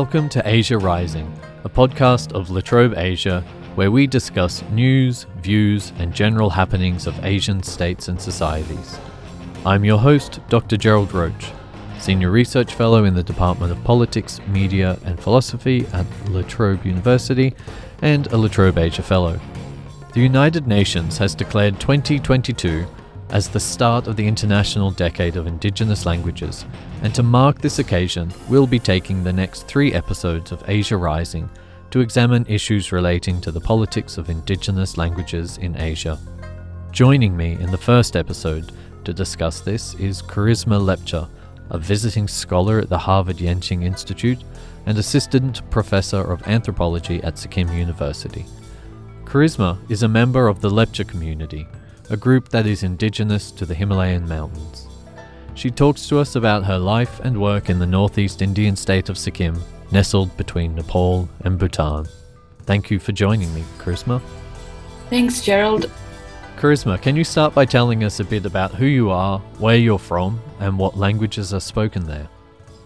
Welcome to Asia Rising, a podcast of La Trobe Asia, where we discuss news, views, and general happenings of Asian states and societies. I'm your host, Dr. Gerald Roche, Senior Research Fellow in the Department of Politics, Media, and Philosophy at La Trobe University, and a La Trobe Asia Fellow. The United Nations has declared 2022 as the start of the International Decade of Indigenous Languages, and to mark this occasion, we'll be taking the next three episodes of Asia Rising to examine issues relating to the politics of Indigenous languages in Asia. Joining me in the first episode to discuss this is Charisma Lepcha, a visiting scholar at the Harvard Yenching Institute and assistant professor of anthropology at Sikkim University. Charisma is a member of the Lepcha community, a group that is indigenous to the Himalayan mountains. She talks to us about her life and work in the northeast Indian state of Sikkim, nestled between Nepal and Bhutan. Thank you for joining me, Charisma. Thanks, Gerald. Charisma, can you start by telling us a bit about who you are, where you're from, and what languages are spoken there?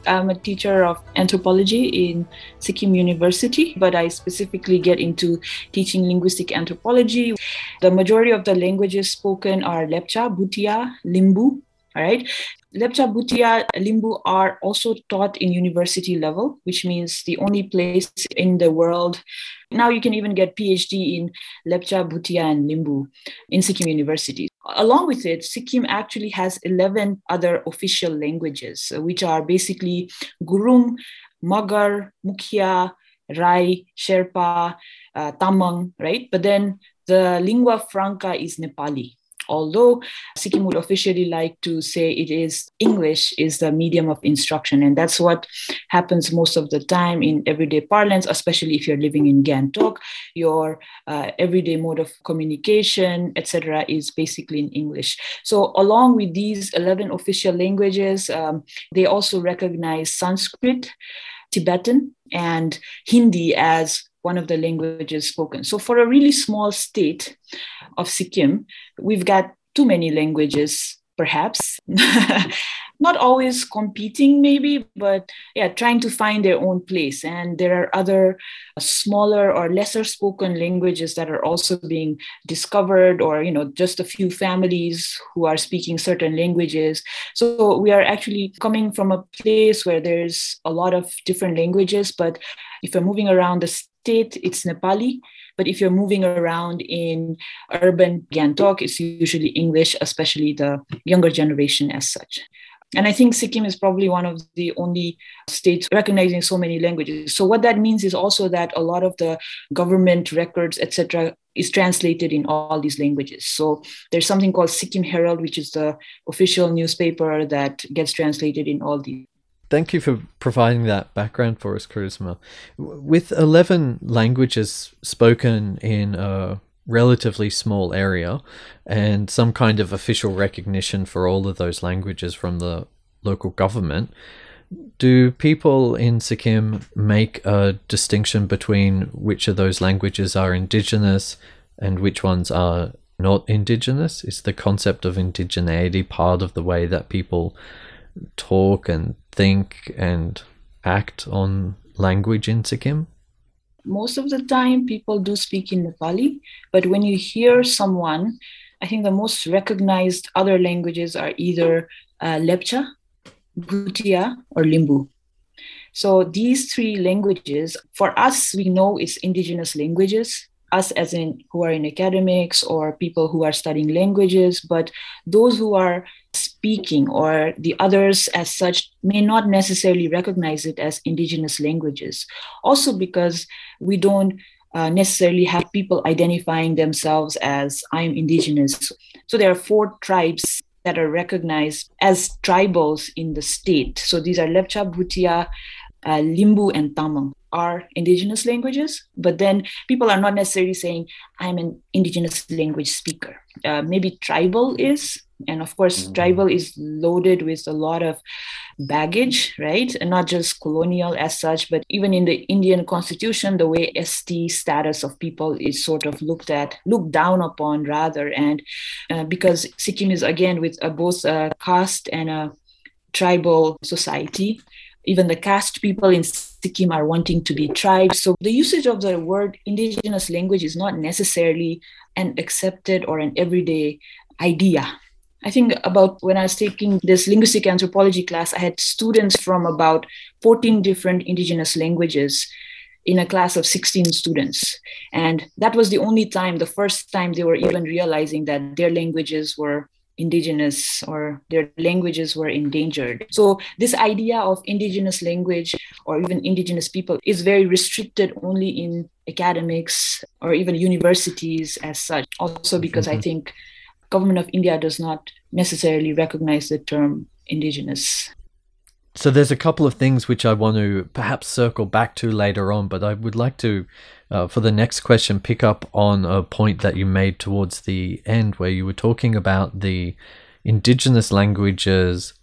I'm a teacher of anthropology in Sikkim University, but I specifically get into teaching linguistic anthropology. The majority of the languages spoken are Lepcha, Bhutia, Limbu. All right. Lepcha, Bhutia, Limbu are also taught in university level, which means the only place in the world. Now you can even get PhD in Lepcha, Bhutia, and Limbu in Sikkim University. Along with it, Sikkim actually has 11 other official languages, which are basically Gurung, Magar, Mukhia, Rai, Sherpa, uh, Tamang, right? But then the lingua franca is Nepali although Sikkim would officially like to say it is English is the medium of instruction. And that's what happens most of the time in everyday parlance, especially if you're living in Gangtok. Your uh, everyday mode of communication, etc., is basically in English. So, along with these 11 official languages, um, they also recognize Sanskrit. Tibetan and Hindi as one of the languages spoken. So, for a really small state of Sikkim, we've got too many languages, perhaps. Not always competing, maybe, but yeah, trying to find their own place. And there are other smaller or lesser spoken languages that are also being discovered, or, you know, just a few families who are speaking certain languages. So we are actually coming from a place where there's a lot of different languages, but if you're moving around the state, it's Nepali. But if you're moving around in urban Gangtok, it's usually English, especially the younger generation as such. And I think Sikkim is probably one of the only states recognizing so many languages. So what that means is also that a lot of the government records, etc., is translated in all these languages. So there's something called Sikkim Herald, which is the official newspaper that gets translated in all these Thank you for providing that background for us, Charisma. With 11 languages spoken in a relatively small area and some kind of official recognition for all of those languages from the local government, do people in Sikkim make a distinction between which of those languages are indigenous and which ones are not indigenous? Is the concept of indigeneity part of the way that people talk and think and act on language in Sikkim? Most of the time, people do speak in Nepali, but when you hear someone, I think the most recognized other languages are either uh, Lepcha, Bhutia, or Limbu. So these three languages, for us, we know it's indigenous languages us as in who are in academics or people who are studying languages but those who are speaking or the others as such may not necessarily recognize it as indigenous languages also because we don't uh, necessarily have people identifying themselves as i'm indigenous so there are four tribes that are recognized as tribals in the state so these are lepcha bhutia uh, limbu and tamang are indigenous languages, but then people are not necessarily saying, I'm an indigenous language speaker. Uh, maybe tribal is. And of course, mm-hmm. tribal is loaded with a lot of baggage, right? And not just colonial as such, but even in the Indian constitution, the way ST status of people is sort of looked at, looked down upon rather. And uh, because Sikkim is again with a, both a caste and a tribal society, even the caste people in Sikkim are wanting to be tribes. So the usage of the word indigenous language is not necessarily an accepted or an everyday idea. I think about when I was taking this linguistic anthropology class, I had students from about 14 different indigenous languages in a class of 16 students. And that was the only time, the first time they were even realizing that their languages were indigenous or their languages were endangered. So, this idea of indigenous language or even indigenous people is very restricted only in academics or even universities as such. Also, because mm-hmm. I think government of India does not necessarily recognize the term indigenous. So there's a couple of things which I want to perhaps circle back to later on, but I would like to, uh, for the next question, pick up on a point that you made towards the end where you were talking about the indigenous languages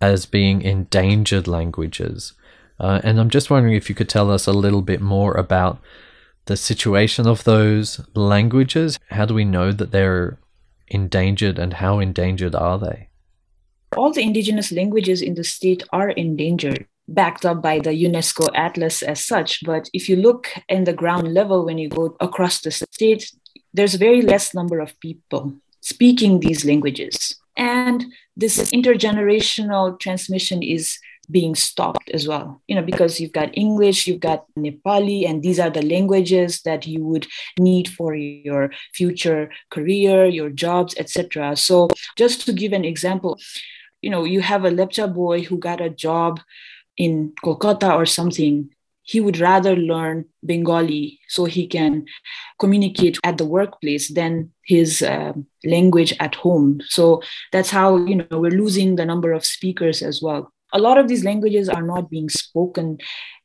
as being endangered languages. Uh, and I'm just wondering if you could tell us a little bit more about the situation of those languages. How do we know that they're endangered and how endangered are they? all the indigenous languages in the state are endangered backed up by the UNESCO Atlas as such. But if you look in the ground level, when you go across the state, there's very less number of people speaking these languages. And this intergenerational transmission is being stopped as well you know because you've got english you've got nepali and these are the languages that you would need for your future career your jobs etc so just to give an example you know, you have a Lepcha boy who got a job in Kolkata or something, he would rather learn Bengali so he can communicate at the workplace than his uh, language at home. So that's how, you know, we're losing the number of speakers as well. A lot of these languages are not being spoken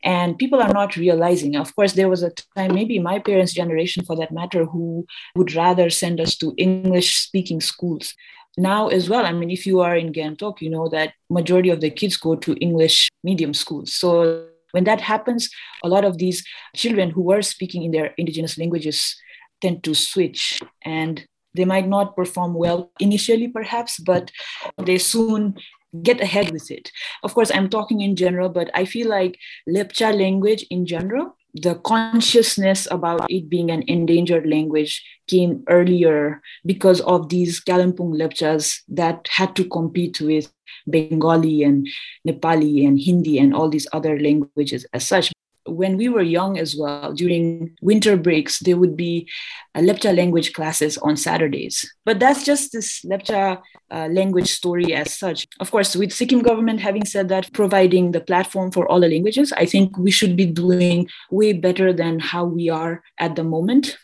and people are not realizing. Of course, there was a time, maybe my parents' generation for that matter, who would rather send us to English speaking schools now as well i mean if you are in Gangtok you know that majority of the kids go to english medium schools so when that happens a lot of these children who were speaking in their indigenous languages tend to switch and they might not perform well initially perhaps but they soon get ahead with it. Of course i'm talking in general but i feel like lepcha language in general the consciousness about it being an endangered language came earlier because of these Kalimpong Lepchas that had to compete with Bengali and Nepali and Hindi and all these other languages as such when we were young as well, during winter breaks, there would be uh, Lepcha language classes on Saturdays. But that's just this Lepcha uh, language story as such. Of course, with Sikkim government having said that, providing the platform for all the languages, I think we should be doing way better than how we are at the moment.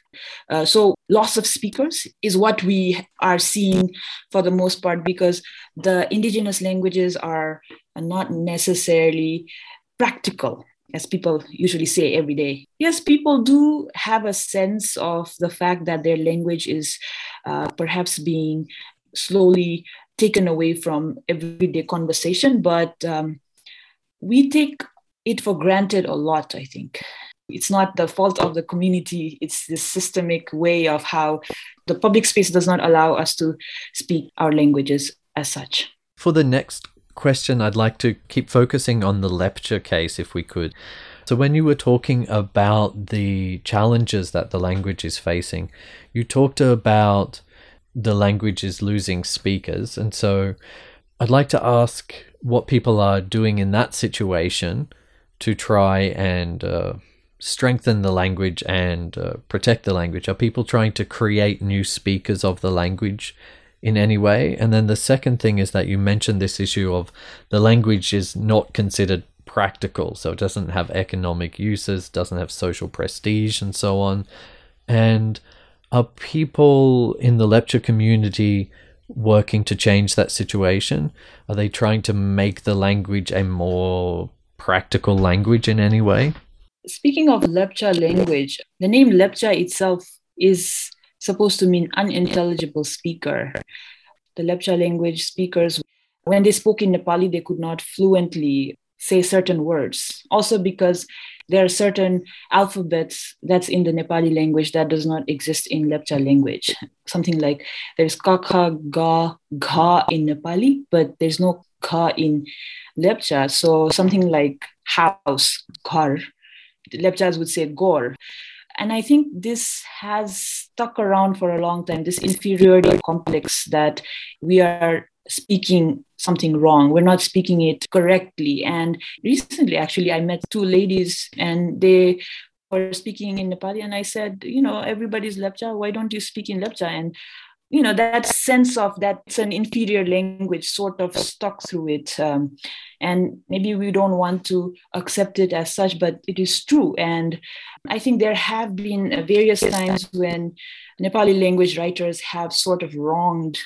Uh, so loss of speakers is what we are seeing for the most part because the indigenous languages are not necessarily practical as people usually say every day. Yes, people do have a sense of the fact that their language is uh, perhaps being slowly taken away from everyday conversation, but um, we take it for granted a lot, I think. It's not the fault of the community, it's the systemic way of how the public space does not allow us to speak our languages as such. For the next question, I'd like to keep focusing on the Lepcha case if we could. So, when you were talking about the challenges that the language is facing, you talked about the language is losing speakers. And so, I'd like to ask what people are doing in that situation to try and uh, strengthen the language and uh, protect the language. Are people trying to create new speakers of the language in any way. And then the second thing is that you mentioned this issue of the language is not considered practical, so it doesn't have economic uses, doesn't have social prestige, and so on. And are people in the Lepcha community working to change that situation? Are they trying to make the language a more practical language in any way? Speaking of Lepcha language, the name Lepcha itself is supposed to mean unintelligible speaker. The Lepcha language speakers, when they spoke in Nepali, they could not fluently say certain words. Also, because there are certain alphabets that's in the Nepali language that does not exist in Lepcha language. Something like there's ka, kha, ga, gha in Nepali, but there's no ka in Lepcha. So something like house, ghar. Lepchas would say gor. And I think this has stuck around for a long time, this inferiority complex that we are speaking something wrong. We're not speaking it correctly. And recently, actually, I met two ladies and they were speaking in Nepali. And I said, you know, everybody's Lepcha. Why don't you speak in Lepcha? And you know that sense of that's an inferior language sort of stuck through it um, and maybe we don't want to accept it as such but it is true and i think there have been various times when nepali language writers have sort of wronged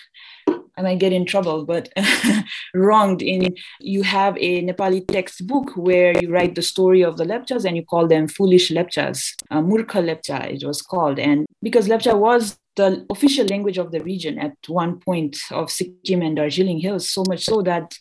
I might get in trouble, but wronged in you have a Nepali textbook where you write the story of the Lepchas and you call them foolish Lepchas, uh, Murkha Lepcha, it was called. And because Lepcha was the official language of the region at one point of Sikkim and Darjeeling Hills, so much so that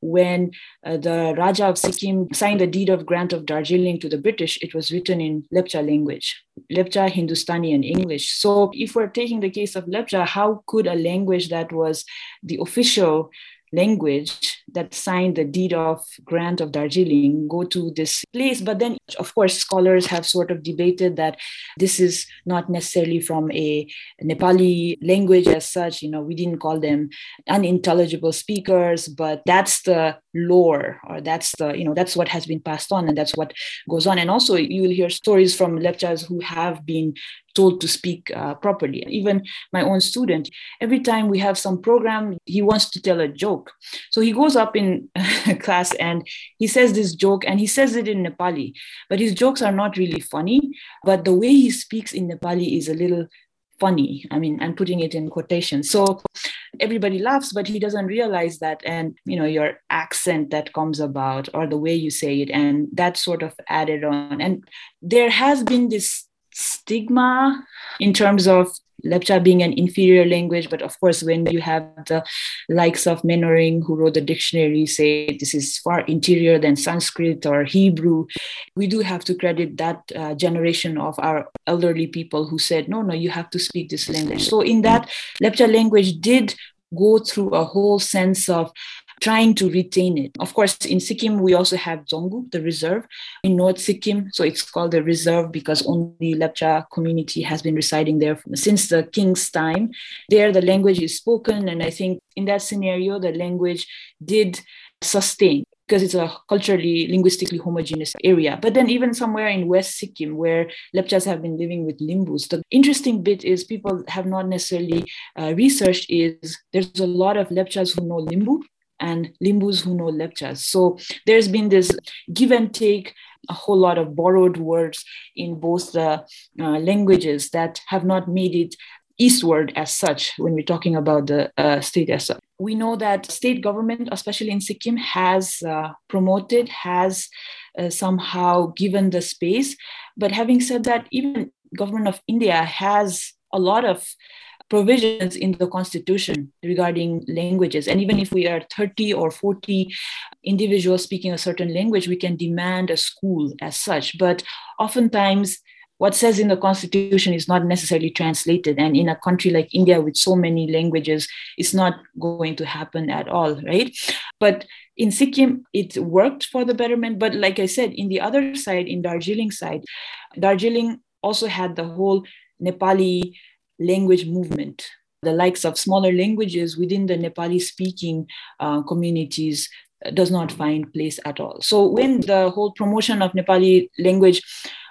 when uh, the Raja of Sikkim signed the deed of grant of Darjeeling to the British, it was written in Lepcha language, Lepcha, Hindustani, and English. So, if we're taking the case of Lepcha, how could a language that was the official language that signed the deed of grant of Darjeeling go to this place. But then, of course, scholars have sort of debated that this is not necessarily from a Nepali language as such. You know, we didn't call them unintelligible speakers, but that's the lore or that's the you know that's what has been passed on and that's what goes on and also you will hear stories from lepchas who have been told to speak uh, properly even my own student every time we have some program he wants to tell a joke so he goes up in class and he says this joke and he says it in nepali but his jokes are not really funny but the way he speaks in nepali is a little funny. I mean, I'm putting it in quotation. So everybody laughs, but he doesn't realize that. And, you know, your accent that comes about or the way you say it, and that sort of added on. And there has been this stigma in terms of Lepcha being an inferior language, but of course, when you have the likes of Mainwaring, who wrote the dictionary, say this is far interior than Sanskrit or Hebrew, we do have to credit that uh, generation of our elderly people who said, no, no, you have to speak this language. So, in that, Lepcha language did go through a whole sense of trying to retain it. Of course, in Sikkim, we also have Dzongu, the reserve, in North Sikkim. So it's called the reserve because only Lepcha community has been residing there since the king's time. There, the language is spoken. And I think in that scenario, the language did sustain because it's a culturally, linguistically homogeneous area. But then, even somewhere in West Sikkim, where Lepchas have been living with Limbus, the interesting bit is people have not necessarily uh, researched is there's a lot of Lepchas who know Limbu and Limbus who know Lepchas. So there's been this give and take, a whole lot of borrowed words in both the uh, languages that have not made it eastward as such when we're talking about the uh, state as such. We know that state government, especially in Sikkim, has uh, promoted, has uh, somehow given the space. But having said that, even government of India has a lot of provisions in the constitution regarding languages. And even if we are 30 or 40 individuals speaking a certain language we can demand a school as such. But oftentimes what says in the constitution is not necessarily translated. And in a country like india with so many languages it's not going to happen at all right? But in sikkim it worked for the betterment. But like i said in the other side in darjeeling side darjeeling also had the whole nepali language movement. The likes of smaller languages within the Nepali speaking uh, communities uh, does not find place at all. So when the whole promotion of Nepali language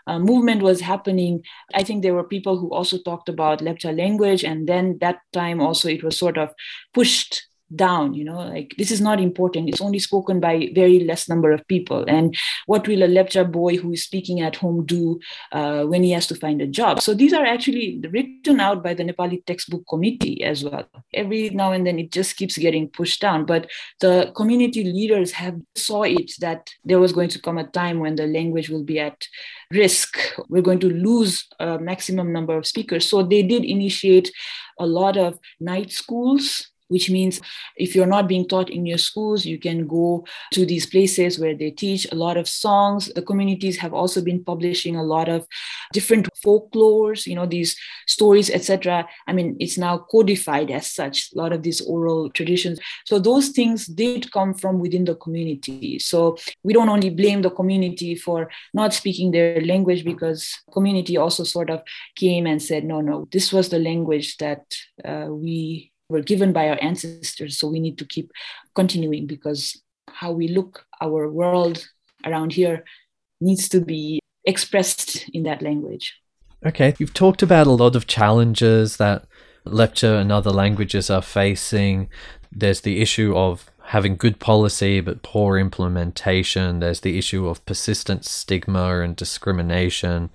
uh, movement was happening, I think there were people who also talked about Lepcha language, and then that time also it was sort of pushed down you know like this is not important. It's only spoken by very less number of people. And what will a lepcha boy who is speaking at home do uh, when he has to find a job? So these are actually written out by the nepali textbook committee as well. Every now and then it just keeps getting pushed down. But the community leaders have saw it that there was going to come a time when the language will be at risk. We're going to lose a maximum number of speakers. So they did initiate a lot of night schools which means if you're not being taught in your schools, you can go to these places where they teach a lot of songs. The communities have also been publishing a lot of different folklores, you know, these stories, etc. I mean, it's now codified as such, a lot of these oral traditions. So those things did come from within the community. So we don't only blame the community for not speaking their language because community also sort of came and said, no, no, this was the language that uh, we were given by our ancestors. So we need to keep continuing because how we look our world around here needs to be expressed in that language. Okay, you've talked about a lot of challenges that Lepcha and other languages are facing. There's the issue of having good policy but poor implementation. There's the issue of persistent stigma and discrimination,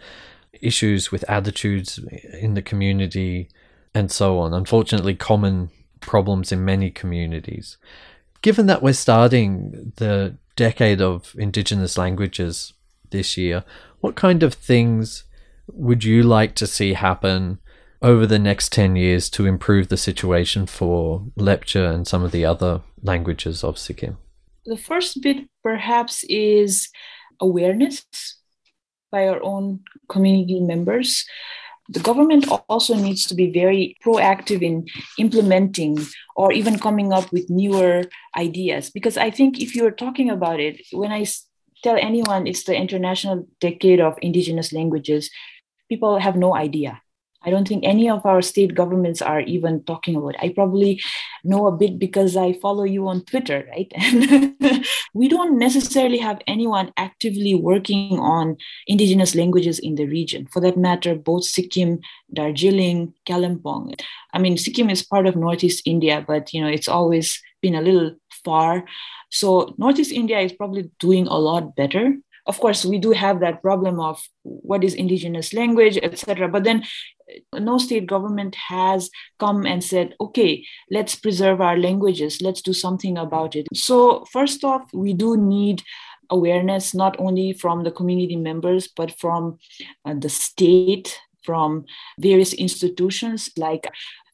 issues with attitudes in the community, and so on. Unfortunately, common problems in many communities. Given that we're starting the decade of Indigenous languages this year, what kind of things would you like to see happen over the next 10 years to improve the situation for Lepcha and some of the other languages of Sikkim? The first bit, perhaps, is awareness by our own community members the government also needs to be very proactive in implementing or even coming up with newer ideas. Because i think if you're talking about it when i tell anyone it's the international decade of indigenous languages people have no idea I don't think any of our state governments are even talking about it. I probably know a bit because I follow you on Twitter, right? We don't necessarily have anyone actively working on indigenous languages in the region. For that matter, both Sikkim, Darjeeling, Kalimpong. I mean, Sikkim is part of Northeast India, but you know, it's always been a little far. So Northeast India is probably doing a lot better of course we do have that problem of what is indigenous language etc but then no state government has come and said, okay, let's preserve our languages, let's do something about it. So, first off, we do need awareness not only from the community members, but from uh, the state, from various institutions like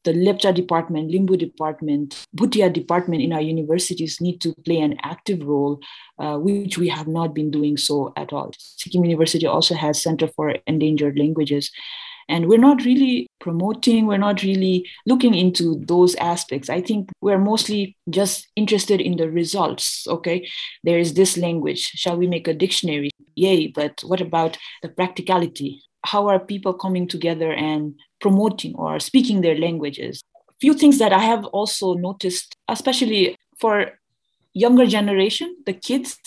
the Lepcha department, Limbu department, Bhutia department in our universities need to play an active role, uh, which we have not been doing so at all. Sikkim University also has Center for Endangered Languages and we're not really promoting we're not really looking into those aspects. I think we're mostly just interested in the results okay? There is this language shall we make a dictionary? Yay but what about the practicality? How are people coming together and promoting or speaking their languages? A few things that i have also noticed especially for younger generation the kids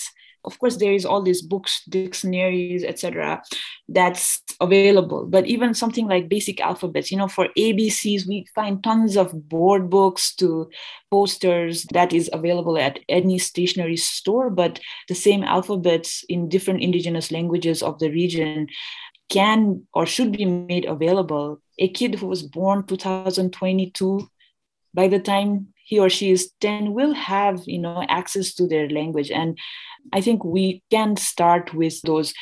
of course there is all these books dictionaries etc that's available. But even something like basic alphabets you know for abcs we find tons of board books to posters that is available at any stationery store but the same alphabets in different indigenous languages of the region can or should be made available. A kid who was born 2022 by the time he or she is 10 will have you know access to their language. And i think we can start with those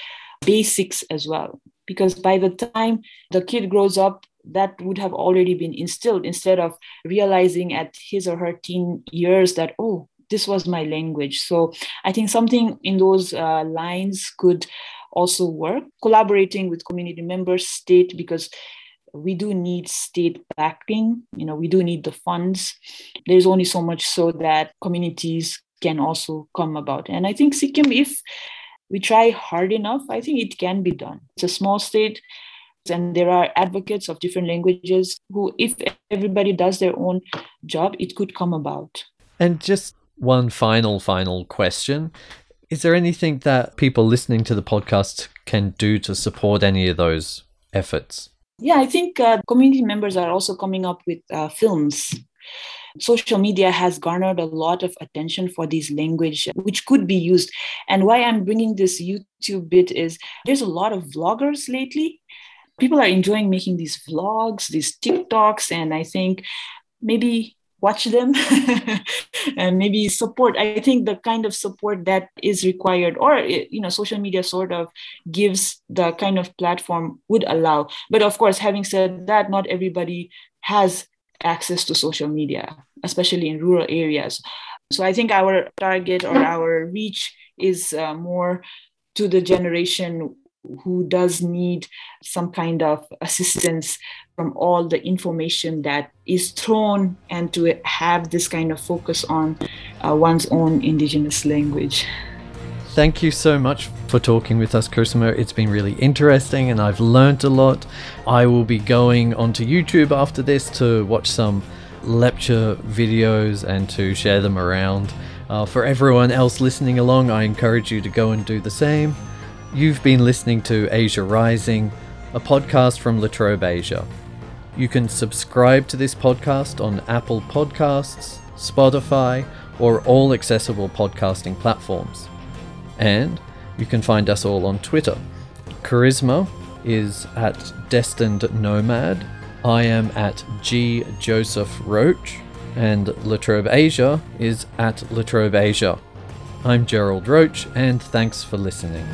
basics as well. Because by the time the kid grows up that would have already been instilled instead of realizing at his or her teen years that oh this was my language. So i think something in those uh, lines could also work. Collaborating with community members state because we do need state backing. You know we do need the funds. There's only so much so that communities can also come about. And i think sikkim if we try hard enough i think it can be done. It's a small state and there are advocates of different languages who if everybody does their own job it could come about. And just one final final question. Is there anything that people listening to the podcast can do to support any of those efforts? Yeah, I think uh, community members are also coming up with uh, films. Social media has garnered a lot of attention for this language, which could be used. And why I'm bringing this YouTube bit is there's a lot of vloggers lately. People are enjoying making these vlogs, these TikToks, and I think maybe watch them and maybe support i think the kind of support that is required or eh, you know social media sort of gives the kind of platform would allow but of course having said that not everybody has access to social media especially in rural areas. So I think our target or our reach is uh, more to the generation who does need some kind of assistance from all the information that is thrown and to have this kind of focus on uh, one's own indigenous language. Thank you so much for talking with us, Charisma. It's been really interesting and I've learned a lot. I will be going onto YouTube after this to watch some lecture videos and to share them around. Uh, for everyone else listening along, I encourage you to go and do the same. You've been listening to Asia Rising, a podcast from La Trobe Asia. You can subscribe to this podcast on Apple Podcasts, Spotify, or all accessible podcasting platforms. And you can find us all on Twitter. Charisma is at Destined Nomad. I am at G Joseph Roche. And La Trobe Asia is at Latrobe Asia. I'm Gerald Roche, and thanks for listening.